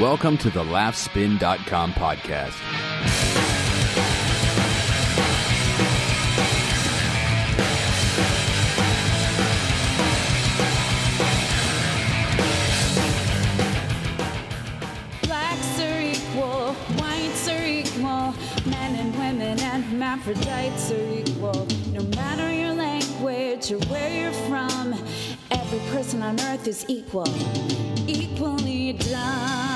Welcome to the LaughSpin.com podcast. Blacks are equal, whites are equal, men and women and hermaphrodites are equal. No matter your language or where you're from, every person on earth is equal, equally dumb.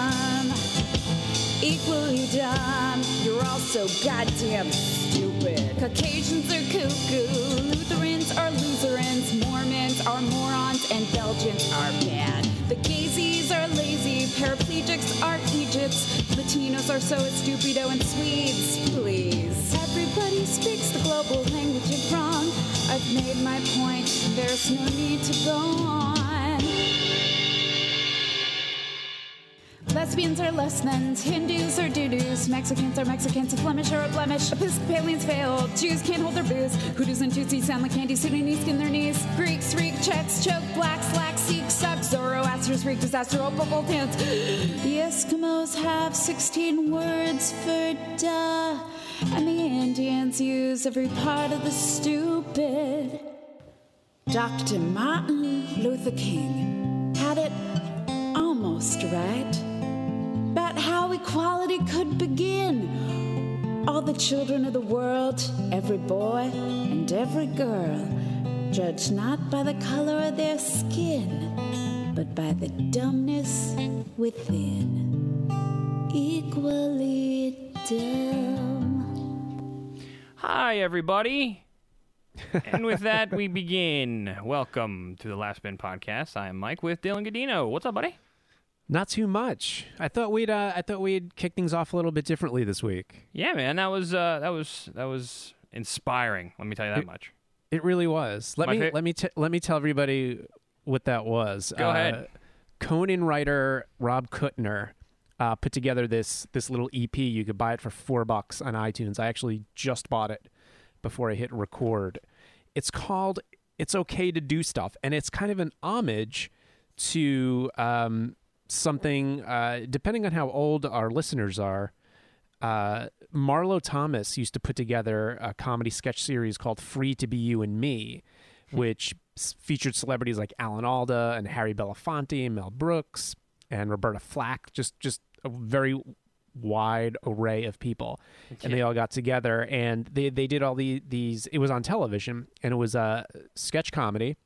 Equally dumb, you're all so goddamn stupid. Caucasians are cuckoo, Lutherans are lutherans, Mormons are morons, and Belgians are bad. The Gazies are lazy, paraplegics are Egypts, Latinos are so stupido, and Swedes, please. Everybody speaks the global language of wrong. I've made my point, there's no need to go on. Lesbians are lesbians, Hindus are doo-doos, Mexicans are Mexicans, a Flemish are a blemish, Episcopalians fail, Jews can't hold their booze, Hoodoos and Tutsis sound like candy, Sudanese skin their knees, Greeks reek, Czechs choke, blacks lack, Sikhs suck, Zoroaster's reek disaster, Opal dance. The Eskimos have 16 words for duh, and the Indians use every part of the stupid. Dr. Martin Luther King had it almost right about how equality could begin. All the children of the world, every boy and every girl, judged not by the color of their skin, but by the dumbness within. Equally dumb. Hi, everybody. and with that, we begin. Welcome to the Laughspin Podcast. I am Mike with Dylan Gadino. What's up, buddy? Not too much. I thought we'd uh, I thought we'd kick things off a little bit differently this week. Yeah, man, that was uh, that was that was inspiring. Let me tell you that much. It really was. Let My me fa- let me t- let me tell everybody what that was. Go Uh, ahead. Conan writer Rob Kutner uh, put together this this little EP. You could buy it for four bucks on iTunes. I actually just bought it before I hit record. It's called "It's Okay to Do Stuff," and it's kind of an homage to um, something. Uh, depending on how old our listeners are, uh, Marlo Thomas used to put together a comedy sketch series called Free to Be You and Me, which s- featured celebrities like Alan Alda and Harry Belafonte and Mel Brooks and Roberta Flack, just just a very wide array of people. And they all got together and they, they did all the, these, it was on television and it was a sketch comedy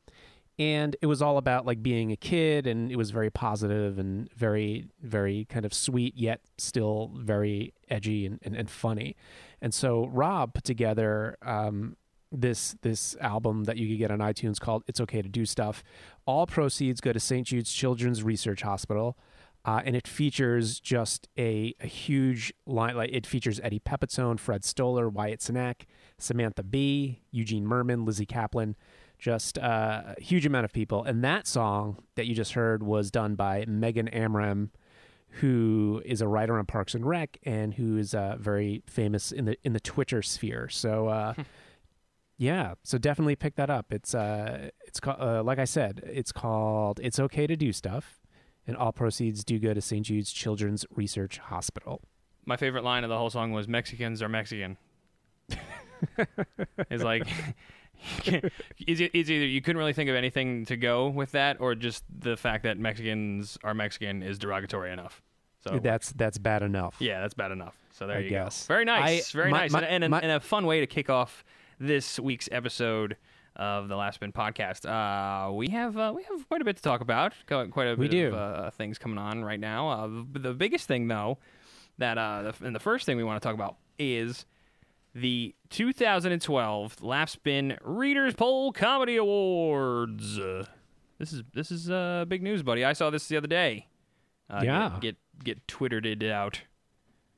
and it was all about like being a kid and it was very positive and very very kind of sweet yet still very edgy and, and, and funny and so rob put together um, this this album that you could get on itunes called it's okay to do stuff all proceeds go to st jude's children's research hospital uh, and it features just a, a huge line. Like it features Eddie Pepitone, Fred Stoller, Wyatt Cenac, Samantha Bee, Eugene Mirman, Lizzie Kaplan, just uh, a huge amount of people. And that song that you just heard was done by Megan Amram, who is a writer on Parks and Rec and who is uh, very famous in the in the Twitter sphere. So. Uh, Yeah, so definitely pick that up. It's uh, it's called uh, like I said, it's called "It's Okay to Do Stuff," and all proceeds do go to St. Jude's Children's Research Hospital. My favorite line of the whole song was "Mexicans are Mexican." it's like it's, it's either you couldn't really think of anything to go with that, or just the fact that Mexicans are Mexican is derogatory enough. So That's that's bad enough. Yeah, that's bad enough. So there I you guess. go. Very nice. I- very my- nice. my- and, and, my- and a fun way to kick off this week's episode of the Laughspin podcast. Uh, we have uh, we have quite a bit to talk about. Quite a We bit of do. uh, things coming on right now. Uh, the, the biggest thing though that uh, the, and the first thing we want to talk about is the 2012 Laugh Spin Readers Poll Comedy Awards. Uh, this is this is uh, big news, buddy. I saw this the other day. Uh, Yeah. Get get, get twittered it out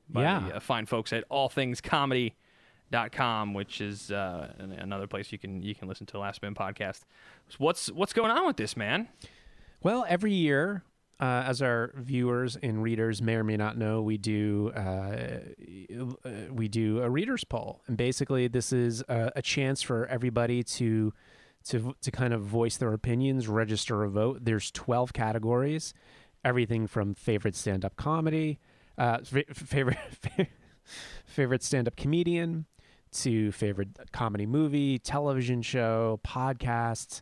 by Yeah. the uh, fine folks at allthingscomedy.com, which is uh, another place you can you can listen to the Laughspin podcast. So what's what's going on with this, man? Well, every year, uh, as our viewers and readers may or may not know, we do uh, uh, we do a readers poll, and basically, this is a, a chance for everybody to to to kind of voice their opinions, register a vote. There's 12 categories. everything from favorite stand-up comedy, uh, fa- favorite favorite stand-up comedian to favorite comedy movie, television show, podcasts,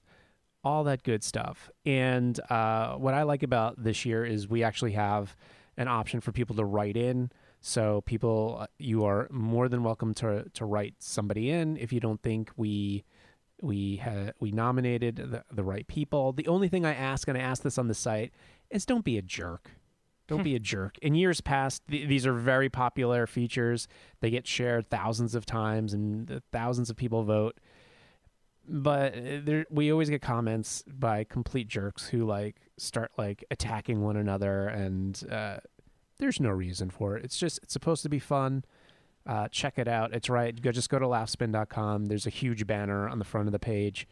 all that good stuff. And uh, what I like about this year is we actually have an option for people to write in. So people, uh, you are more than welcome to to write somebody in if you don't think we we ha- we nominated the, the right people. The only thing I ask, and I ask this on the site, is don't be a jerk. Don't be a jerk. In years past, th- these are very popular features. They get shared thousands of times, and thousands of people vote. But uh, there, we always get comments by complete jerks who like start like attacking one another, and uh, there's no reason for it. It's just it's supposed to be fun. Uh, check it out. It's right. Go just go to laughspin.com. There's a huge banner on the front of the page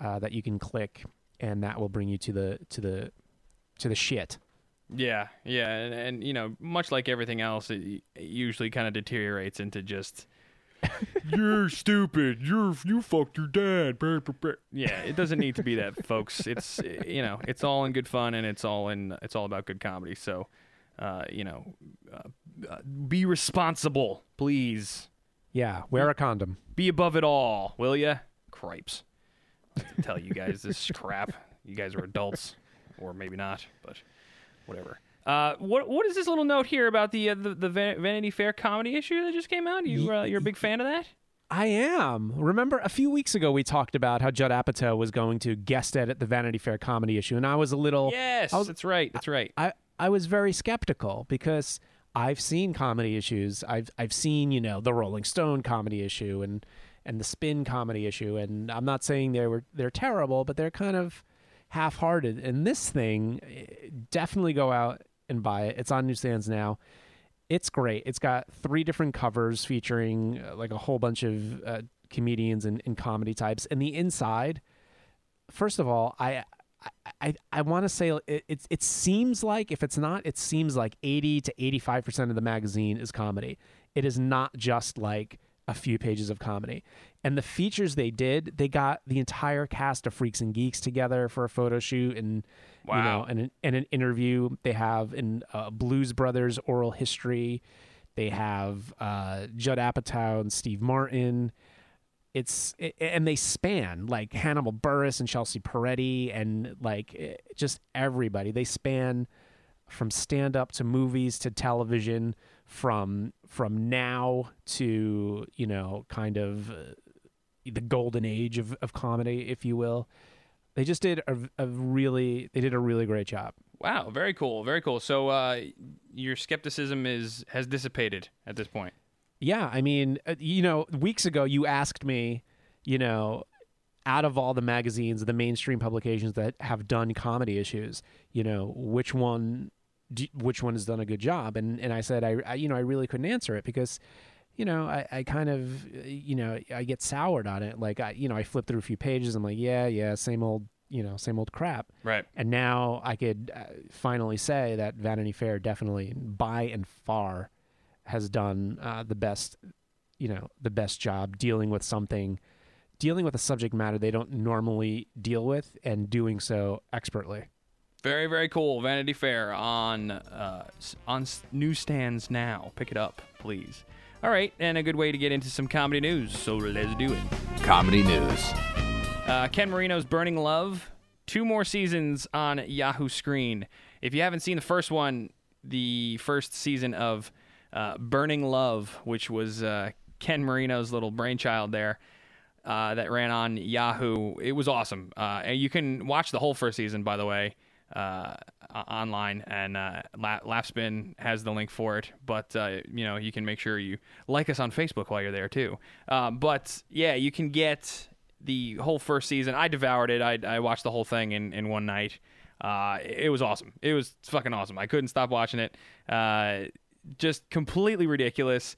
uh, that you can click, and that will bring you to the to the to the shit. Yeah, yeah, and, and you know, much like everything else, it, it usually kind of deteriorates into just you're stupid. You're you fucked your dad. Brr, brr, brr." Yeah, it doesn't need to be that, folks. It's you know, it's all in good fun and it's all in it's all about good comedy. So, uh, you know, uh, uh, be responsible, please. Yeah, wear a condom. Be above it all, will ya? Cripes. I have to tell you guys this crap. You guys are adults, or maybe not, but whatever. Uh, what what is this little note here about the uh, the, the Vanity Fair comedy issue that just came out? You uh, you're a big fan of that? I am. Remember a few weeks ago we talked about how Judd Apatow was going to guest edit the Vanity Fair comedy issue, and I was a little Yes, was, that's right. That's right. I I was very skeptical because I've seen comedy issues. I've I've seen you know the Rolling Stone comedy issue and and the Spin comedy issue, and I'm not saying they were they're terrible, but they're kind of half-hearted. And this thing, eh, definitely go out and buy it. It's on newsstands now. It's great. It's got three different covers featuring uh, like a whole bunch of uh, comedians and, and comedy types, and the inside. First of all, I I, I, want to say it, it it seems like if it's not, it seems like eighty to eighty five percent of the magazine is comedy. It is not just like a few pages of comedy. And the features they did, they got the entire cast of Freaks and Geeks together for a photo shoot and you know and an, and an interview. They have in uh, Blues Brothers oral history. They have uh, Judd Apatow and Steve Martin it's i- and they span like Hannibal Buress and Chelsea Peretti and like eh, just everybody. They span from stand up to movies to television, from from now to you know kind of uh, the golden age of, of comedy, if you will. They just did a, a really they did a really great job. Wow, very cool, very cool. So uh, your skepticism is has dissipated at this point. Yeah, I mean, uh, you know, weeks ago you asked me, you know, out of all the magazines, the mainstream publications that have done comedy issues, you know, which one, do, which one has done a good job? And and I said, I, I you know, I really couldn't answer it because, you know, I, I kind of, you know, I get soured on it. Like I, you know, I flip through a few pages. I'm like, yeah, yeah, same old, you know, same old crap. Right. And now I could uh, finally say that Vanity Fair definitely, by and far, has done uh, the best, you know, the best job dealing with something, dealing with a subject matter they don't normally deal with, and doing so expertly. Very, very cool. Vanity Fair on uh, on newsstands now. Pick it up, please. All right, and a good way to get into some comedy news. So let's do it. Comedy news. Uh, Ken Marino's Burning Love, two more seasons on Yahoo Screen. If you haven't seen the first one, the first season of uh, Burning Love, which was uh, Ken Marino's little brainchild there, uh, that ran on Yahoo, it was awesome. Uh, and you can watch the whole first season, by the way, uh, online, and uh, La- Laughspin has the link for it. But uh, you know, you can make sure you like us on Facebook while you're there too. Uh, but yeah, you can get the whole first season. I devoured it. I, I watched the whole thing in, in one night. Uh, it was awesome. It was fucking awesome. I couldn't stop watching it. Uh, just completely ridiculous.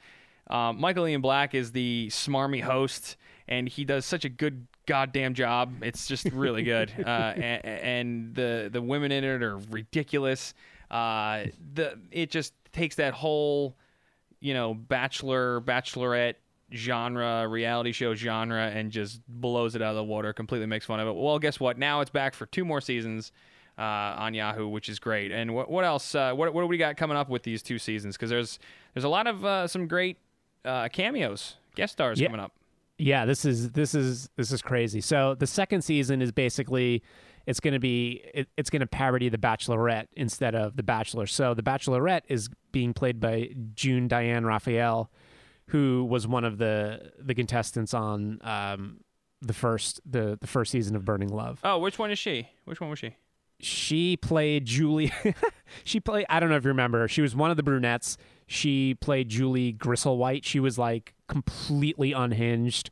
Um, Michael Ian Black is the smarmy host, and he does such a good goddamn job. It's just really good. uh, and, and the the women in it are ridiculous. Uh, the it just takes that whole you know bachelor bachelorette genre reality show genre and just blows it out of the water completely makes fun of it well guess what now it's back for two more seasons uh, on Yahoo, which is great. And what what else? Uh, what what do we got coming up with these two seasons? Because there's there's a lot of uh, some great uh, cameos, guest stars Yeah. coming up. Yeah, this is this is this is crazy. So the second season is basically it's going to be it, it's going to parody The Bachelorette instead of The Bachelor. So The Bachelorette is being played by June Diane Raphael, who was one of the the contestants on um, the first the the first season of Burning Love. Oh, which one is she? Which one was she? She played Julie. she played. I don't know if you remember. She was one of the brunettes. She played Julie Gristlewhite. She was like completely unhinged.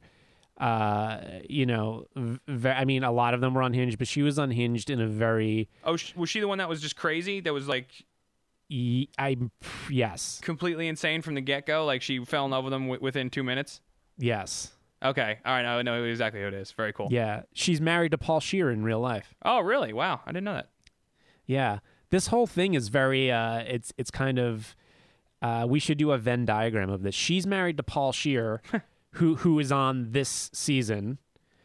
Uh, you know, v- I mean, a lot of them were unhinged, but she was unhinged in a very. Oh, sh- was she the one that was just crazy? That was like I yes, completely insane from the get go. Like she fell in love with him w- within two minutes. yes, Okay, all right, I know exactly who it is. Very cool. yeah. She's married to Paul Scheer in real life. Oh, really? Wow, I didn't know that. Yeah, this whole thing is very. Uh, it's it's kind of. Uh, we should do a Venn diagram of this. She's married to Paul Scheer, who who is on this season,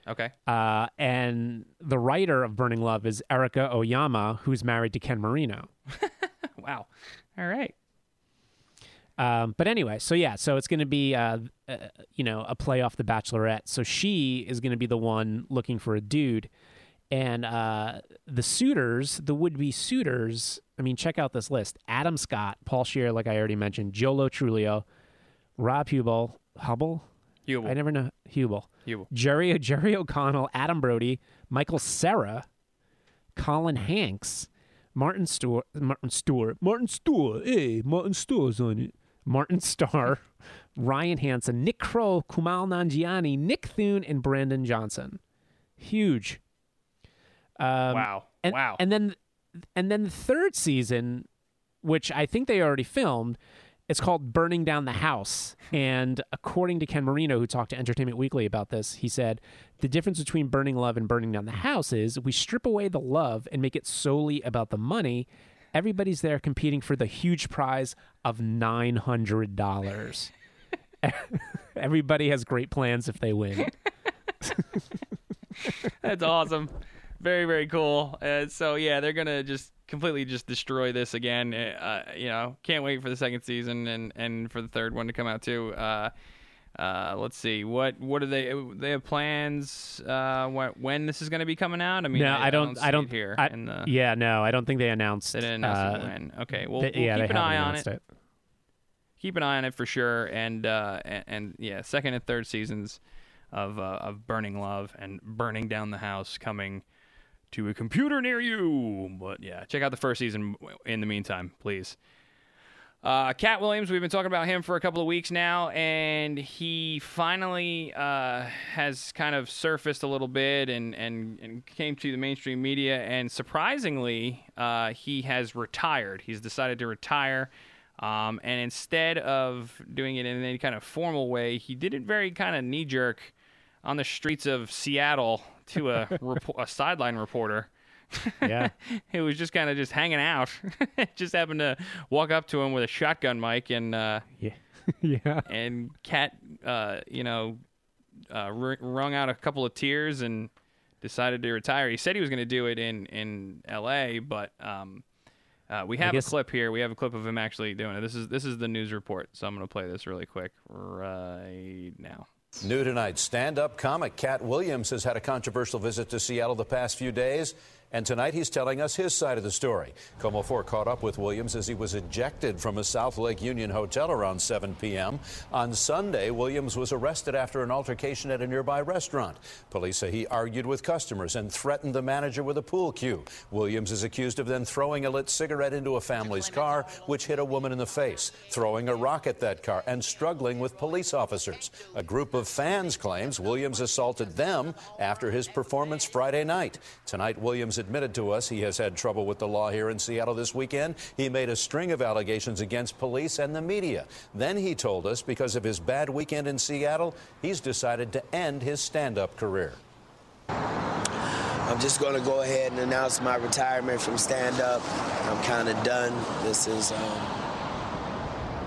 Okay. uh, and the writer of Burning Love is Erica Oyama, who's married to Ken Marino. Wow. All right. Um, but anyway, so yeah, so it's going to be, uh, uh, you know, a play off The Bachelorette. So she is going to be the one looking for a dude, and uh, the suitors, the would-be suitors. I mean, check out this list: Adam Scott, Paul Scheer, like I already mentioned, Joe Lo Truglio, Rob Huebel, Hubble. Hubel. I never know Hubel. Hubel. Jerry Jerry O'Connell, Adam Brody, Michael Cera, Colin Hanks, Martin Stewart, Martin Stewart, Martin Stewart, hey, Martin Stewart's on it. Martin Starr, Ryan Hansen, Nick Kroll, Kumail Nanjiani, Nick Thune, and Brandon Johnson. Huge. Um, wow. and, wow. And then, and then the third season, which I think they already filmed, it's called Burning Down the House. And according to Ken Marino, who talked to Entertainment Weekly about this, he said the difference between Burning Love and Burning Down the House is we strip away the love and make it solely about the money. Everybody's there competing for the huge prize of nine hundred dollars. Everybody has great plans if they win. That's awesome. Very very cool. Uh, so yeah, they're gonna just completely just destroy this again. Uh, you know, can't wait for the second season and and for the third one to come out too. Uh, uh, let's see what what do they they have plans uh, when, when this is going to be coming out? I mean, no, I don't. see I don't. here. I- in the, yeah, no, I don't think they announced. they didn't announce uh, it when. Okay, well, they- we'll yeah, keep they an eye on it. it. Keep an eye on it for sure. And uh, and, and yeah, second and third seasons of uh, of Burning Love and Burning Down the House coming to a computer near you. But yeah, check out the first season in the meantime, please. Uh, Katt Williams, we've been talking about him for a couple of weeks now, and he finally uh, has kind of surfaced a little bit and, and, and came to the mainstream media. And surprisingly, uh, he has retired. He's decided to retire. Um, and instead of doing it in any kind of formal way, he did it very kind of knee jerk on the streets of Seattle to a, repo- a sideline reporter Yeah, who was just kind of just hanging out. just happened to walk up to him with a shotgun mic and uh, yeah, yeah. and Katt, uh, you know, uh, wr- wrung out a couple of tears and decided to retire. He said he was going to do it in in L.A., but um, uh, we have guess- a clip here. We have a clip of him actually doing it. This is this is the news report, so I'm going to play this really quick right now. New tonight, stand up comic Katt Williams has had a controversial visit to Seattle the past few days. And tonight he's telling us his side of the story. KOMO 4 caught up with Williams as he was ejected from a South Lake Union hotel around 7 p.m. On Sunday, Williams was arrested after an altercation at a nearby restaurant. Police say he argued with customers and threatened the manager with a pool cue. Williams is accused of then throwing a lit cigarette into a family's car, which hit a woman in the face, throwing a rock at that car, and struggling with police officers. A group of fans claims Williams assaulted them after his performance Friday night. Tonight, Williams admitted to us he has had trouble with the law here in Seattle this weekend. He made a string of allegations against police and the media. Then he told us because of his bad weekend in Seattle, he's decided to end his stand up career. I'm just going to go ahead and announce my retirement from stand up. I'm kind of done. This is um,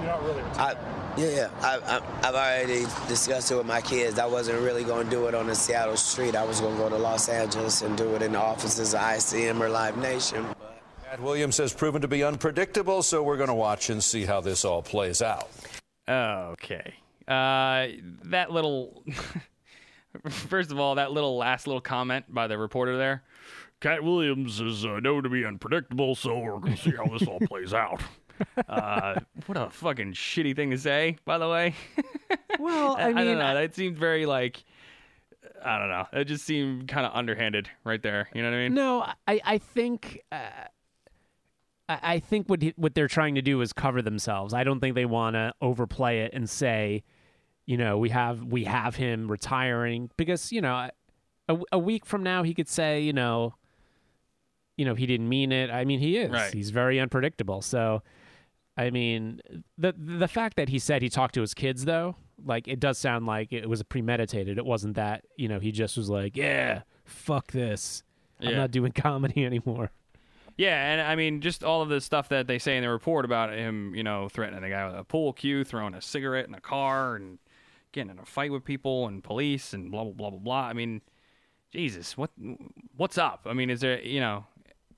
You're not really. I, yeah, yeah. I, I, I've already discussed it with my kids. I wasn't really going to do it on the Seattle street. I was going to go to Los Angeles and do it in the offices of ICM or Live Nation. But Katt Williams has proven to be unpredictable, so we're going to watch and see how this all plays out. Okay. Uh, that little. First of all, that little last little comment by the reporter there. Katt Williams is uh, known to be unpredictable, so we're going to see how this all plays out. Uh, what a fucking shitty thing to say, by the way. Well, I I, mean, don't know. That seemed very like. I don't know. It just seemed kind of underhanded right there. You know what I mean? No, I I think uh, I, I think what he, what they're trying to do is cover themselves. I don't think they want to overplay it and say, you know, we have we have him retiring because you know, a, a week from now he could say, you know, you know he didn't mean it. I mean, he is. Right. He's very unpredictable. So, I mean, the the fact that he said he talked to his kids though, like it does sound like it was premeditated. It wasn't that you know he just was like, yeah, fuck this. I'm not doing comedy anymore. Yeah, and I mean, just all of the stuff that they say in the report about him, you know, threatening a guy with a pool cue, throwing a cigarette in a car, and getting in a fight with people and police, and blah blah blah blah blah. I mean, Jesus, what what's up? I mean, is there, you know,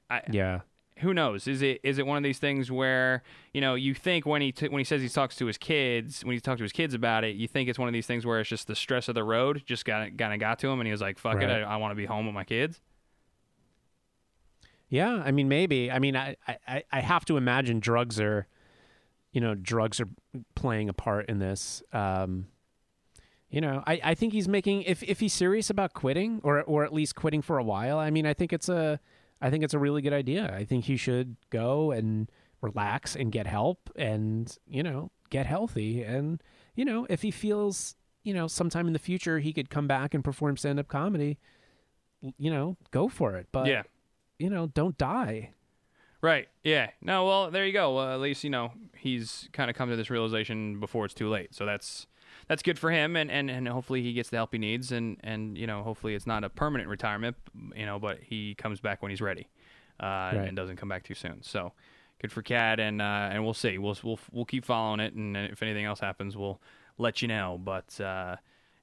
I, Yeah. Who knows? Is it is it one of these things where you know you think when he t- when he says he talks to his kids when he talks to his kids about it, you think it's one of these things where it's just the stress of the road just got kind of got to him, and he was like, "Fuck it, I, I want to be home with my kids." Yeah, I mean, maybe. I mean, I, I, I have to imagine drugs are, you know, drugs are playing a part in this. Um, you know, I, I think he's making if if he's serious about quitting or or at least quitting for a while. I mean, I think it's a I think it's a really good idea. I think he should go and relax and get help and you know get healthy and you know if he feels you know sometime in the future he could come back and perform stand up comedy, you know, go for it. But yeah. you know, don't die. Right. Yeah. No. Well, there you go. Well, at least you know he's kind of come to this realization before it's too late. So that's that's good for him, and, and, and hopefully he gets the help he needs, and, and you know hopefully it's not a permanent retirement, you know, but he comes back when he's ready, uh, Right. and doesn't come back too soon. So good for Katt, and uh, and we'll see. We'll we'll we'll keep following it, and if anything else happens, we'll let you know. But uh,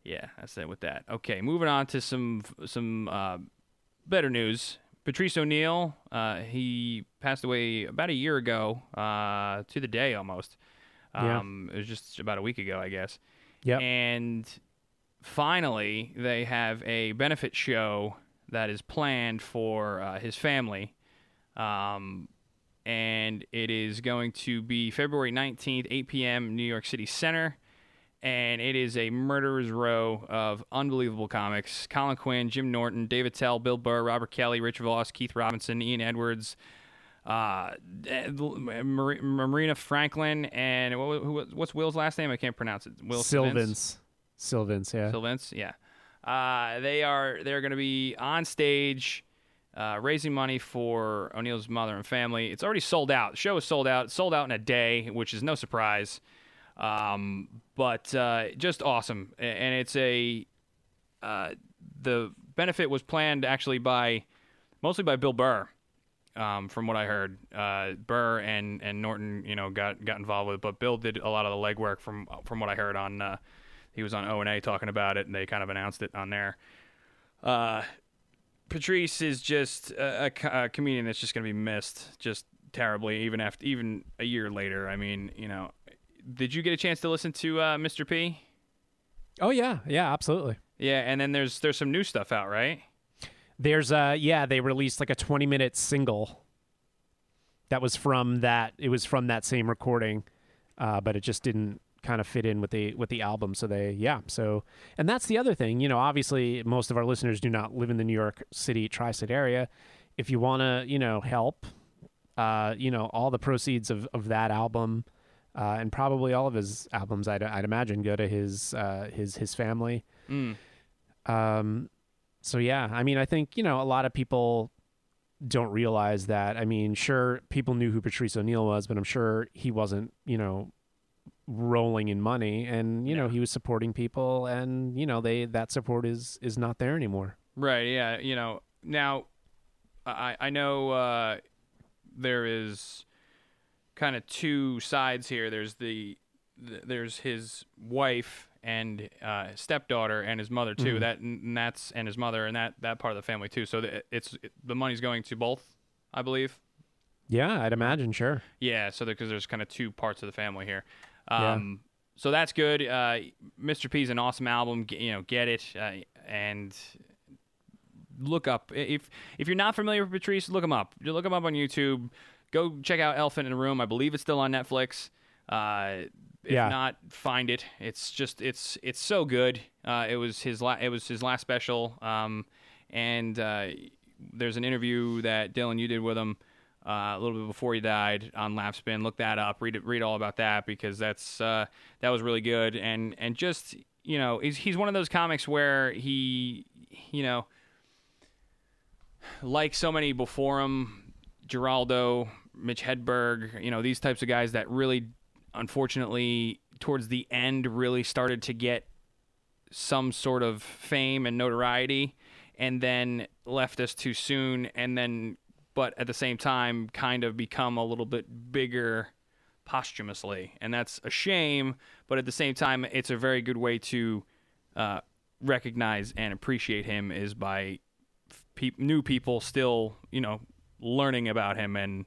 yeah, that's it with that. Okay, moving on to some some uh, better news. Patrice O'Neill, uh, he passed away about a year ago, uh, to the day almost. Yeah. Um, It was just about a week ago, I guess. Yep. And finally, they have a benefit show that is planned for uh, his family. Um, and it is going to be February 19th, 8 p.m., New York City Center. And it is a murderer's row of unbelievable comics Colin Quinn, Jim Norton, Dave Attell, Bill Burr, Robert Kelly, Rich Voss, Keith Robinson, Ian Edwards, uh, Mar- Marina Franklin, and what, who, what's Will's last name? I can't pronounce it. Will Sylvince? Sylvince. Yeah. Sylvince, yeah. Uh, they are they're going to be on stage uh, raising money for O'Neill's mother and family. It's already sold out. The show is sold out. It's sold out in a day, which is no surprise. Um, but uh, just awesome, and it's a uh, the benefit was planned actually by mostly by Bill Burr. Um, from what I heard, uh, Burr and, and Norton, you know, got got involved with it, but Bill did a lot of the legwork from from what I heard on. Uh, he was on O and A talking about it, and they kind of announced it on there. Uh, Patrice is just a, a a comedian that's just going to be missed just terribly, even after even a year later. I mean, you know, did you get a chance to listen to uh, Mr. P? Oh yeah, yeah, absolutely. Yeah, and then there's there's some new stuff out, right? There's a yeah, they released like a 20 minute single that was from that it was from that same recording. Uh, but it just didn't kind of fit in with the with the album so they yeah so and that's the other thing you know obviously most of our listeners do not live in the new york city tri-state area if you want to you know help uh you know all the proceeds of of that album uh and probably all of his albums i'd, I'd imagine go to his uh his his family Mm. um, so yeah, I mean, I think you know a lot of people don't realize that. I mean, sure, people knew who Patrice O'Neill was, but I'm sure he wasn't, you know, rolling in money, and you know, he was supporting people, and you know, they that support is is not there anymore. Right. Yeah. You know. Now, I I know uh, there is kind of two sides here. There's the, th there's his wife and uh, stepdaughter and his mother too. That and that's and his mother and that that part of the family too. So the, it's the money's going to both, I believe. Yeah, I'd imagine. Sure. Yeah, so because there's kind of two parts of the family here. Yeah. Um, So that's good. Uh, Mr. P's an awesome album. Get, you know, get it uh, and look up if if you're not familiar with Patrice, look him up. You look him up on YouTube. Go check out Elephant in the Room. I believe it's still on Netflix. Uh, if Yeah. not, find it. It's just it's it's so good. Uh, it was his la- it was his last special. Um, and uh, there's an interview that Dylan you did with him uh, a little bit before he died on Laughspin. Look that up. Read it. Read all about that because that's uh, that was really good. And and just you know he's he's one of those comics where he you know like so many before him, Giraldo, Mitch Hedberg, you know, these types of guys that really, unfortunately, towards the end, really started to get some sort of fame and notoriety and then left us too soon. And then, but at the same time, kind of become a little bit bigger posthumously. And that's a shame, but at the same time, it's a very good way to uh, recognize and appreciate him is by pe- new people still, you know, learning about him and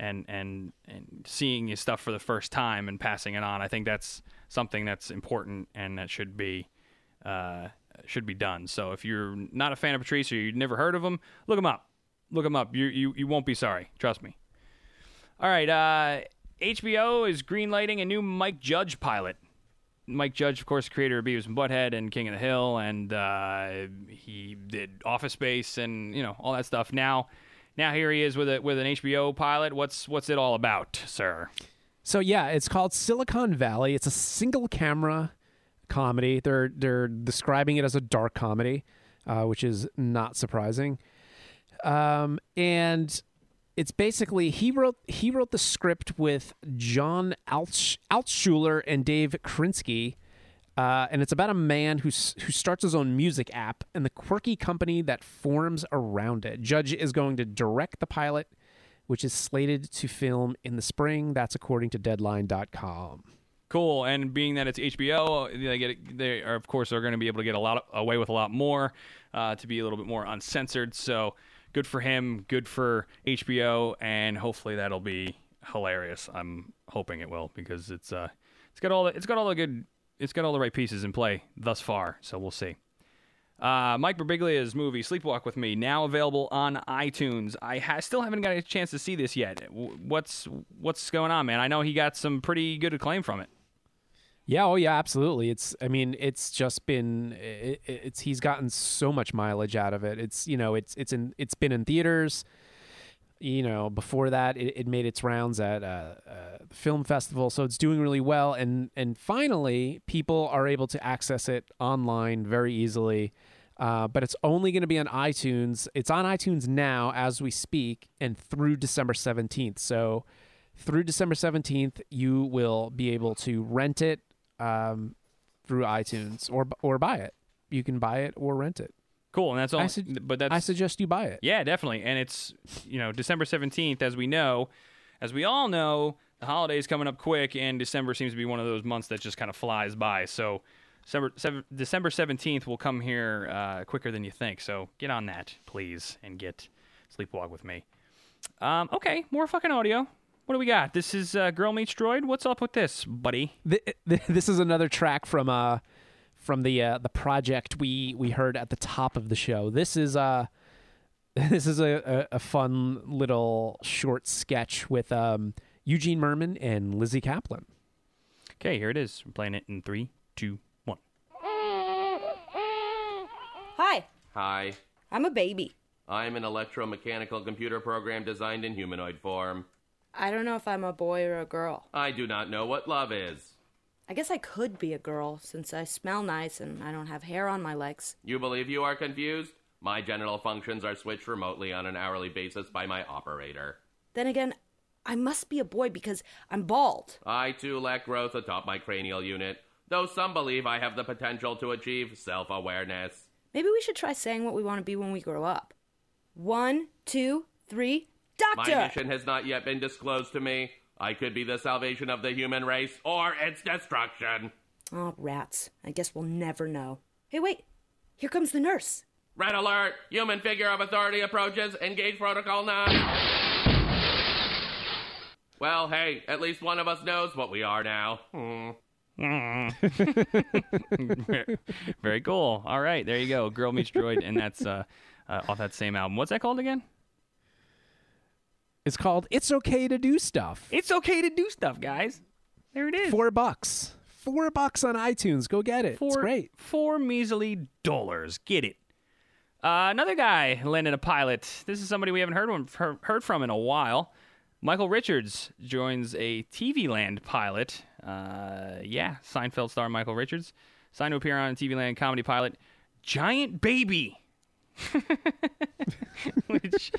and and and seeing his stuff for the first time and passing it on. I think that's something that's important and that should be uh, should be done. So if you're not a fan of Patrice or you've never heard of him, look him up. Look him up. You you you won't be sorry. Trust me. All right. Uh, HBO is greenlighting a new Mike Judge pilot. Mike Judge, of course, creator of Beavis and Butthead and King of the Hill, and uh, he did Office Space and you know all that stuff. Now, now here he is with a with an HBO pilot. What's what's it all about, sir? So yeah, it's called Silicon Valley. It's a single camera comedy. They're they're describing it as a dark comedy, uh, which is not surprising. Um, and it's basically he wrote he wrote the script with John Altsch, Altschuler and Dave Krinsky. Uh, and it's about a man who who starts his own music app and the quirky company that forms around it. Judge is going to direct the pilot, which is slated to film in the spring. That's according to Deadline.com. Cool. And being that it's HBO, they get they are of course are going to be able to get a lot of, away with a lot more, uh, to be a little bit more uncensored. So good for him. Good for HBO, and hopefully that'll be hilarious. I'm hoping it will because it's uh it's got all the, it's got all the good it's got all the right pieces in play thus far. So we'll see. Uh, Mike Birbiglia's movie Sleepwalk with Me now available on iTunes. I ha- still haven't got a chance to see this yet. W- What's what's going on, man? I know he got some pretty good acclaim from it. Yeah, oh yeah, absolutely. It's I mean, it's just been it, it's he's gotten so much mileage out of it. It's you know, it's it's in it's been in theaters. You know, before that, it, it made its rounds at uh, uh, film festival, so it's doing really well. And and finally, people are able to access it online very easily. Uh, but it's only going to be on iTunes. It's on iTunes now as we speak, and through December seventeenth. So through December 17th, you will be able to rent it um, through iTunes or or buy it. You can buy it or rent it. Cool, and that's all. I sug- but that's I suggest you buy it. yeah, definitely. And it's you know December seventeenth, as we know, as we all know, the holidays coming up quick, and December seems to be one of those months that just kind of flies by. So. December, 17th will come here uh, quicker than you think. So get on that, please, and get Sleepwalk with me. Um, okay, more fucking audio. What do we got? This is uh, Girl Meets Droid. What's up with this, buddy? Th- th- This is another track from uh from the uh, the project we we heard at the top of the show. This is uh this is a, a, a fun little short sketch with um, Eugene Mirman and Lizzie Kaplan. Okay, here it is. We're playing it in three, two, one. Hi, Hi, I'm a baby. I'm an electromechanical computer program designed in humanoid form. I don't know if I'm a boy or a girl. I do not know what love is. I guess I could be a girl since I smell nice and I don't have hair on my legs. You believe you are confused? My genital functions are switched remotely on an hourly basis by my operator. Then again, I must be a boy because I'm bald. I too lack growth atop my cranial unit, though some believe I have the potential to achieve self awareness. Maybe we should try saying what we want to be when we grow up. One, two, three, doctor! My mission has not yet been disclosed to me. I could be the salvation of the human race or its destruction. Oh, rats. I guess we'll never know. Hey, wait. Here comes the nurse. Red alert! Human figure of authority approaches. Engage protocol 9. Well, hey, at least one of us knows what we are now. Hmm. Very cool. All right, there you go. Girl Meets Droid, and that's uh, uh, off that same album. What's that called again? It's called "It's Okay to Do Stuff." It's okay to do stuff, guys. There it is. Four bucks. Four bucks on iTunes. Go get it. Four, it's great. Four measly dollars. Get it. Uh, another guy landed a pilot. This is somebody we haven't heard, heard, heard from in a while. Michael Richards joins a TV Land pilot. Uh, yeah, Seinfeld star Michael Richards signed to appear on a TV Land comedy pilot, Giant Baby. Which,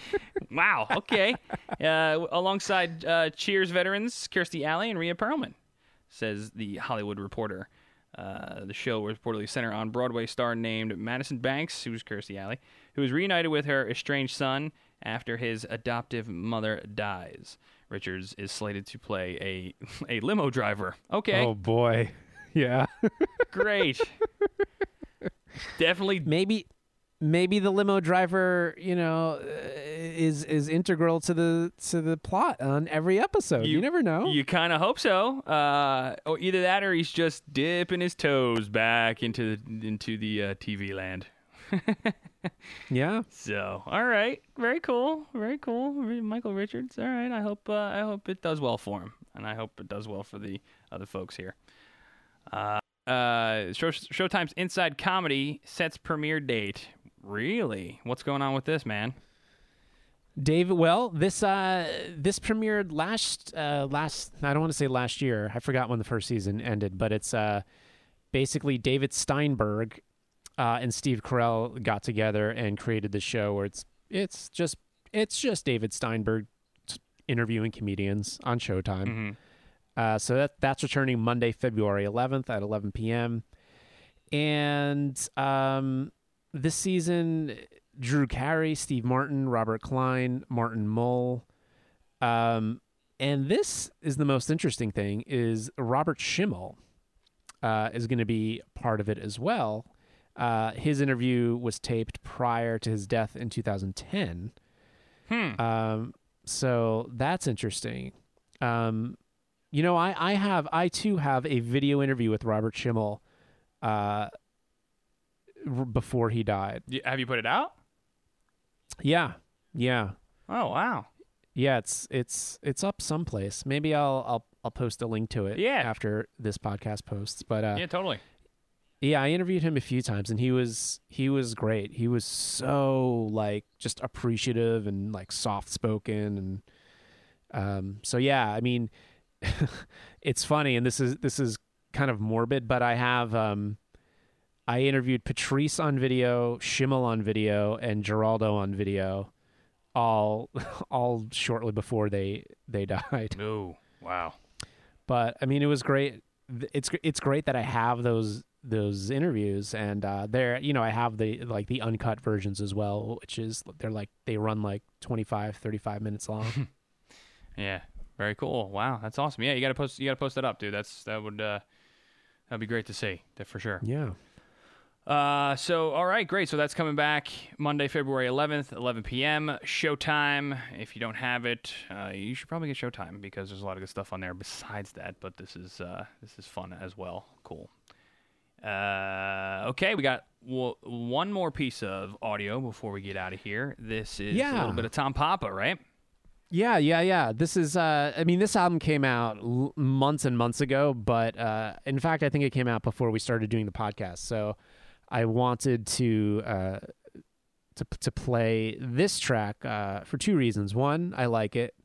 wow, okay. Uh, alongside uh, Cheers veterans Kirstie Alley and Rhea Perlman, says the Hollywood Reporter. Uh, the show was reportedly centered on Broadway star named Madison Banks, who's Kirstie Alley, who was reunited with her estranged son after his adoptive mother dies. Richards is slated to play a a limo driver. Okay, Oh boy. Yeah. great. Definitely maybe maybe the limo driver, you know, uh, is is integral to the to the plot on every episode. You, never know. You kind of hope so. Uh, or either that, or he's just dipping his toes back into the, into the uh, TV land. yeah. So, all right, very cool, very cool. Michael Richards. All right, I hope uh, I hope it does well for him, and I hope it does well for the other folks here. Uh, uh, Show, Showtime's Inside Comedy sets premiere date. Really? What's going on with this, man? David, well, this uh, this premiered last uh, last. I don't want to say last year. I forgot when the first season ended, but it's uh, basically David Steinberg uh, and Steve Carell got together and created the show where it's it's just it's just David Steinberg interviewing comedians on Showtime. Mm-hmm. Uh, so that that's returning Monday, February 11th at 11 p.m. And um, this season, Drew Carey, Steve Martin, Robert Klein, Martin Mull. Um, and this is the most interesting thing: is Robert Schimmel uh, is going to be part of it as well. Uh, his interview was taped prior to his death in 2010. Hmm. Um, so that's interesting. Um, you know, I, I have I too have a video interview with Robert Schimmel uh, r- before he died. Have you put it out? Yeah, yeah. Oh wow. Yeah, it's it's it's up someplace. Maybe I'll I'll I'll post a link to it. Yeah. after this podcast posts. But uh, yeah, totally. Yeah, I interviewed him a few times, and he was he was great. He was so like just appreciative and like soft spoken, and um, so yeah. I mean, it's funny, and this is this is kind of morbid, but I have um, I interviewed Patrice on video, Schimmel on video, and Giraldo on video, all all shortly before they they died. Oh wow! But I mean, it was great. It's it's great that I have those those interviews and uh they're you know i have the like the uncut versions as well which is they're like they run like 25 35 minutes long yeah very cool wow that's awesome yeah you gotta post you gotta post that up dude that's that would uh that'd be great to see that for sure yeah uh so all right great so that's coming back monday february 11th 11 p.m showtime if you don't have it uh, you should probably get showtime because there's a lot of good stuff on there besides that but this is uh this is fun as well cool uh, okay, we got w- one more piece of audio before we get out of here. This is yeah. a little bit of Tom Papa, right? yeah yeah yeah this is uh i mean this album came out l- months and months ago but uh in fact i think it came out before we started doing the podcast so i wanted to uh to to play this track uh for two reasons one i like it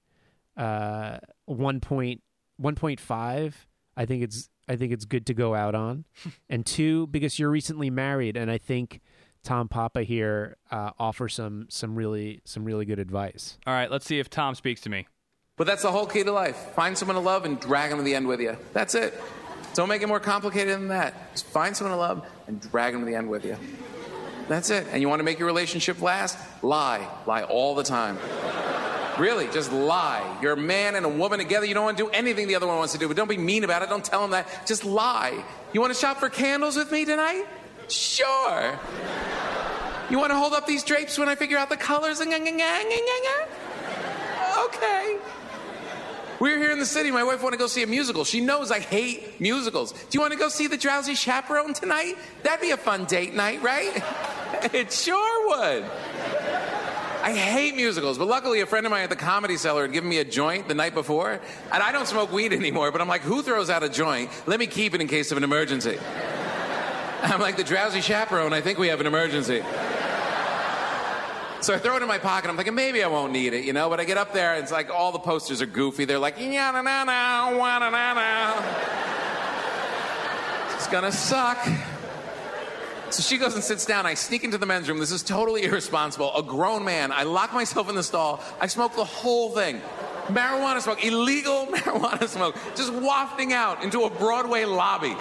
uh 1 point 1.5 i think it's i think it's good to go out on and two because you're recently married and i think tom papa here uh offers some some really some really good advice All right, let's see if Tom speaks to me. But that's the whole key to life. Find someone to love and drag them to the end with you. That's it. Don't make it more complicated than that. Just find someone to love and drag them to the end with you. That's it. And you want to make your relationship last? Lie. Lie all the time. Really, just lie. You're a man and a woman together. You don't want to do anything the other one wants to do, but don't be mean about it. Don't tell him that. Just lie. You want to shop for candles with me tonight? Sure. You want to hold up these drapes when I figure out the colors? Okay. We were here in the city. My wife wanted to go see a musical. She knows I hate musicals. Do you want to go see The Drowsy Chaperone tonight? That'd be a fun date night, right? it sure would. I hate musicals, but luckily a friend of mine at the Comedy Cellar had given me a joint the night before, and I don't smoke weed anymore, but I'm like, who throws out a joint? Let me keep it in case of an emergency. I'm like, the drowsy chaperone, I think we have an emergency. So I throw it in my pocket. I'm thinking maybe I won't need it, you know. But I get up there, and it's like all the posters are goofy. They're like, na na na, na na na. It's gonna suck. So she goes and sits down. I sneak into the men's room. This is totally irresponsible. A grown man. I lock myself in the stall. I smoke the whole thing. Marijuana smoke, illegal marijuana smoke, just wafting out into a Broadway lobby.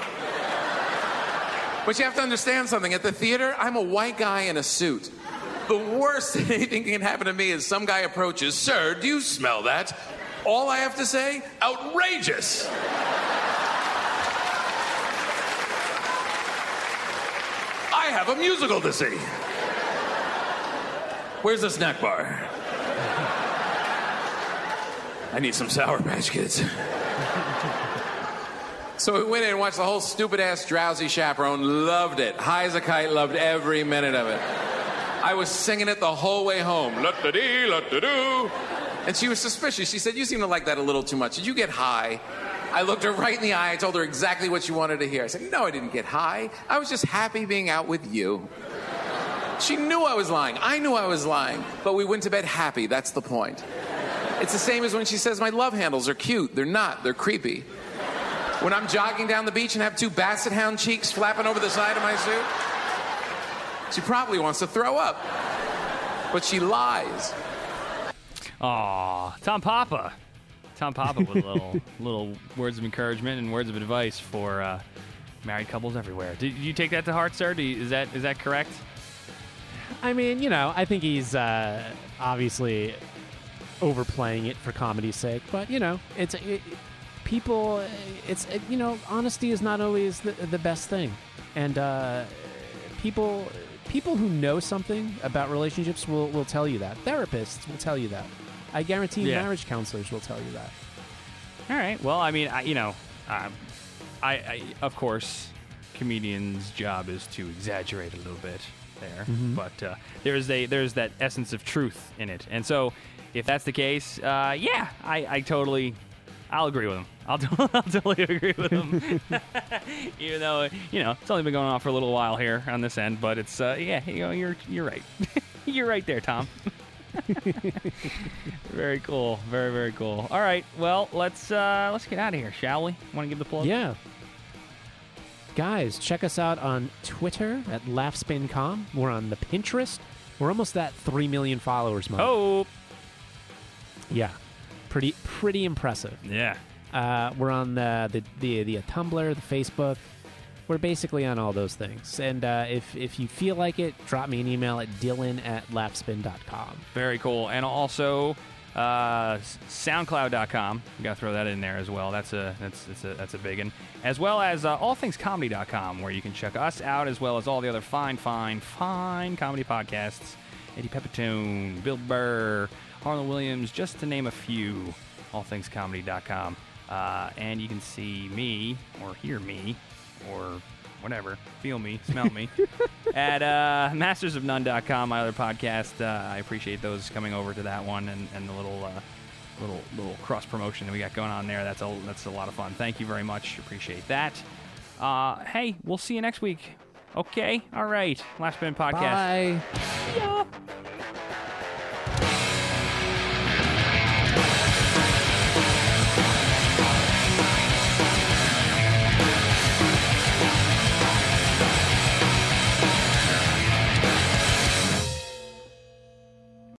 But you have to understand something. At the theater, I'm a white guy in a suit. The worst that anything can happen to me is some guy approaches, Sir, do you smell that? All I have to say, outrageous. I have a musical to see. Where's the snack bar? I need some Sour Patch Kids. So we went in and watched the whole stupid ass drowsy chaperone. Loved it. High as a kite. Loved every minute of it. I was singing it the whole way home. La da dee, la da doo. And she was suspicious. She said, "You seem to like that a little too much. Did you get high?" I looked her right in the eye. I told her exactly what she wanted to hear. I said, "No, I didn't get high. I was just happy being out with you." She knew I was lying. I knew I was lying. But we went to bed happy. That's the point. It's the same as when she says my love handles are cute. They're not. They're creepy. When I'm jogging down the beach and have two basset hound cheeks flapping over the side of my suit, she probably wants to throw up. But she lies. Aw, Tom Papa. Tom Papa with little little words of encouragement and words of advice for uh, married couples everywhere. Did you take that to heart, sir? Do you, is that is that correct? I mean, you know, I think he's uh, obviously overplaying it for comedy's sake, but you know, it's it, people. It's it, you know, honesty is not always the, the best thing, and uh, people people who know something about relationships will will tell you that. Therapists will tell you that. I guarantee Yeah. marriage counselors will tell you that. All right. Well, I mean, I, you know, um, I, I of course, comedian's job is to exaggerate a little bit there, Mhm. but uh, there's a there's that essence of truth in it, and so if that's the case, uh, yeah, I, I totally, I'll agree with him. I'll, I'll totally agree with him. Even though you know it's only been going on for a little while here on this end, but it's uh, yeah, you know, you're you're right. you're right there, Tom. very cool. Very very cool. All right. Well, let's uh, let's get out of here, shall we? Want to give the plug? Yeah. Guys, check us out on Twitter at laughspin.com. We're on the Pinterest. We're almost at 3 million followers, Mo. Oh. Yeah. Pretty pretty impressive. Yeah. Uh, we're on the, the, the, the Tumblr, the Facebook. We're basically on all those things. And uh, if, if you feel like it, drop me an email at dylan at laughspin.com. Very cool. And also uh, SoundCloud.com. You got to throw that in there as well. That's a that's that's a that's a big one. As well as uh, AllThingsComedy.com, where you can check us out as well as all the other fine, fine, fine comedy podcasts. Eddie Pepitone, Bill Burr, Harland Williams, just to name a few. AllThingsComedy.com. Uh, and you can see me or hear me or whatever, feel me, smell me at uh, mastersofnone.com, my other podcast. Uh, I appreciate those coming over to that one and, and the little uh, little little cross promotion that we got going on there. That's a that's a lot of fun. Thank you very much. Appreciate that. Uh, hey, we'll see you next week. Okay, all right. Laughspin Podcast. Bye. Yeah.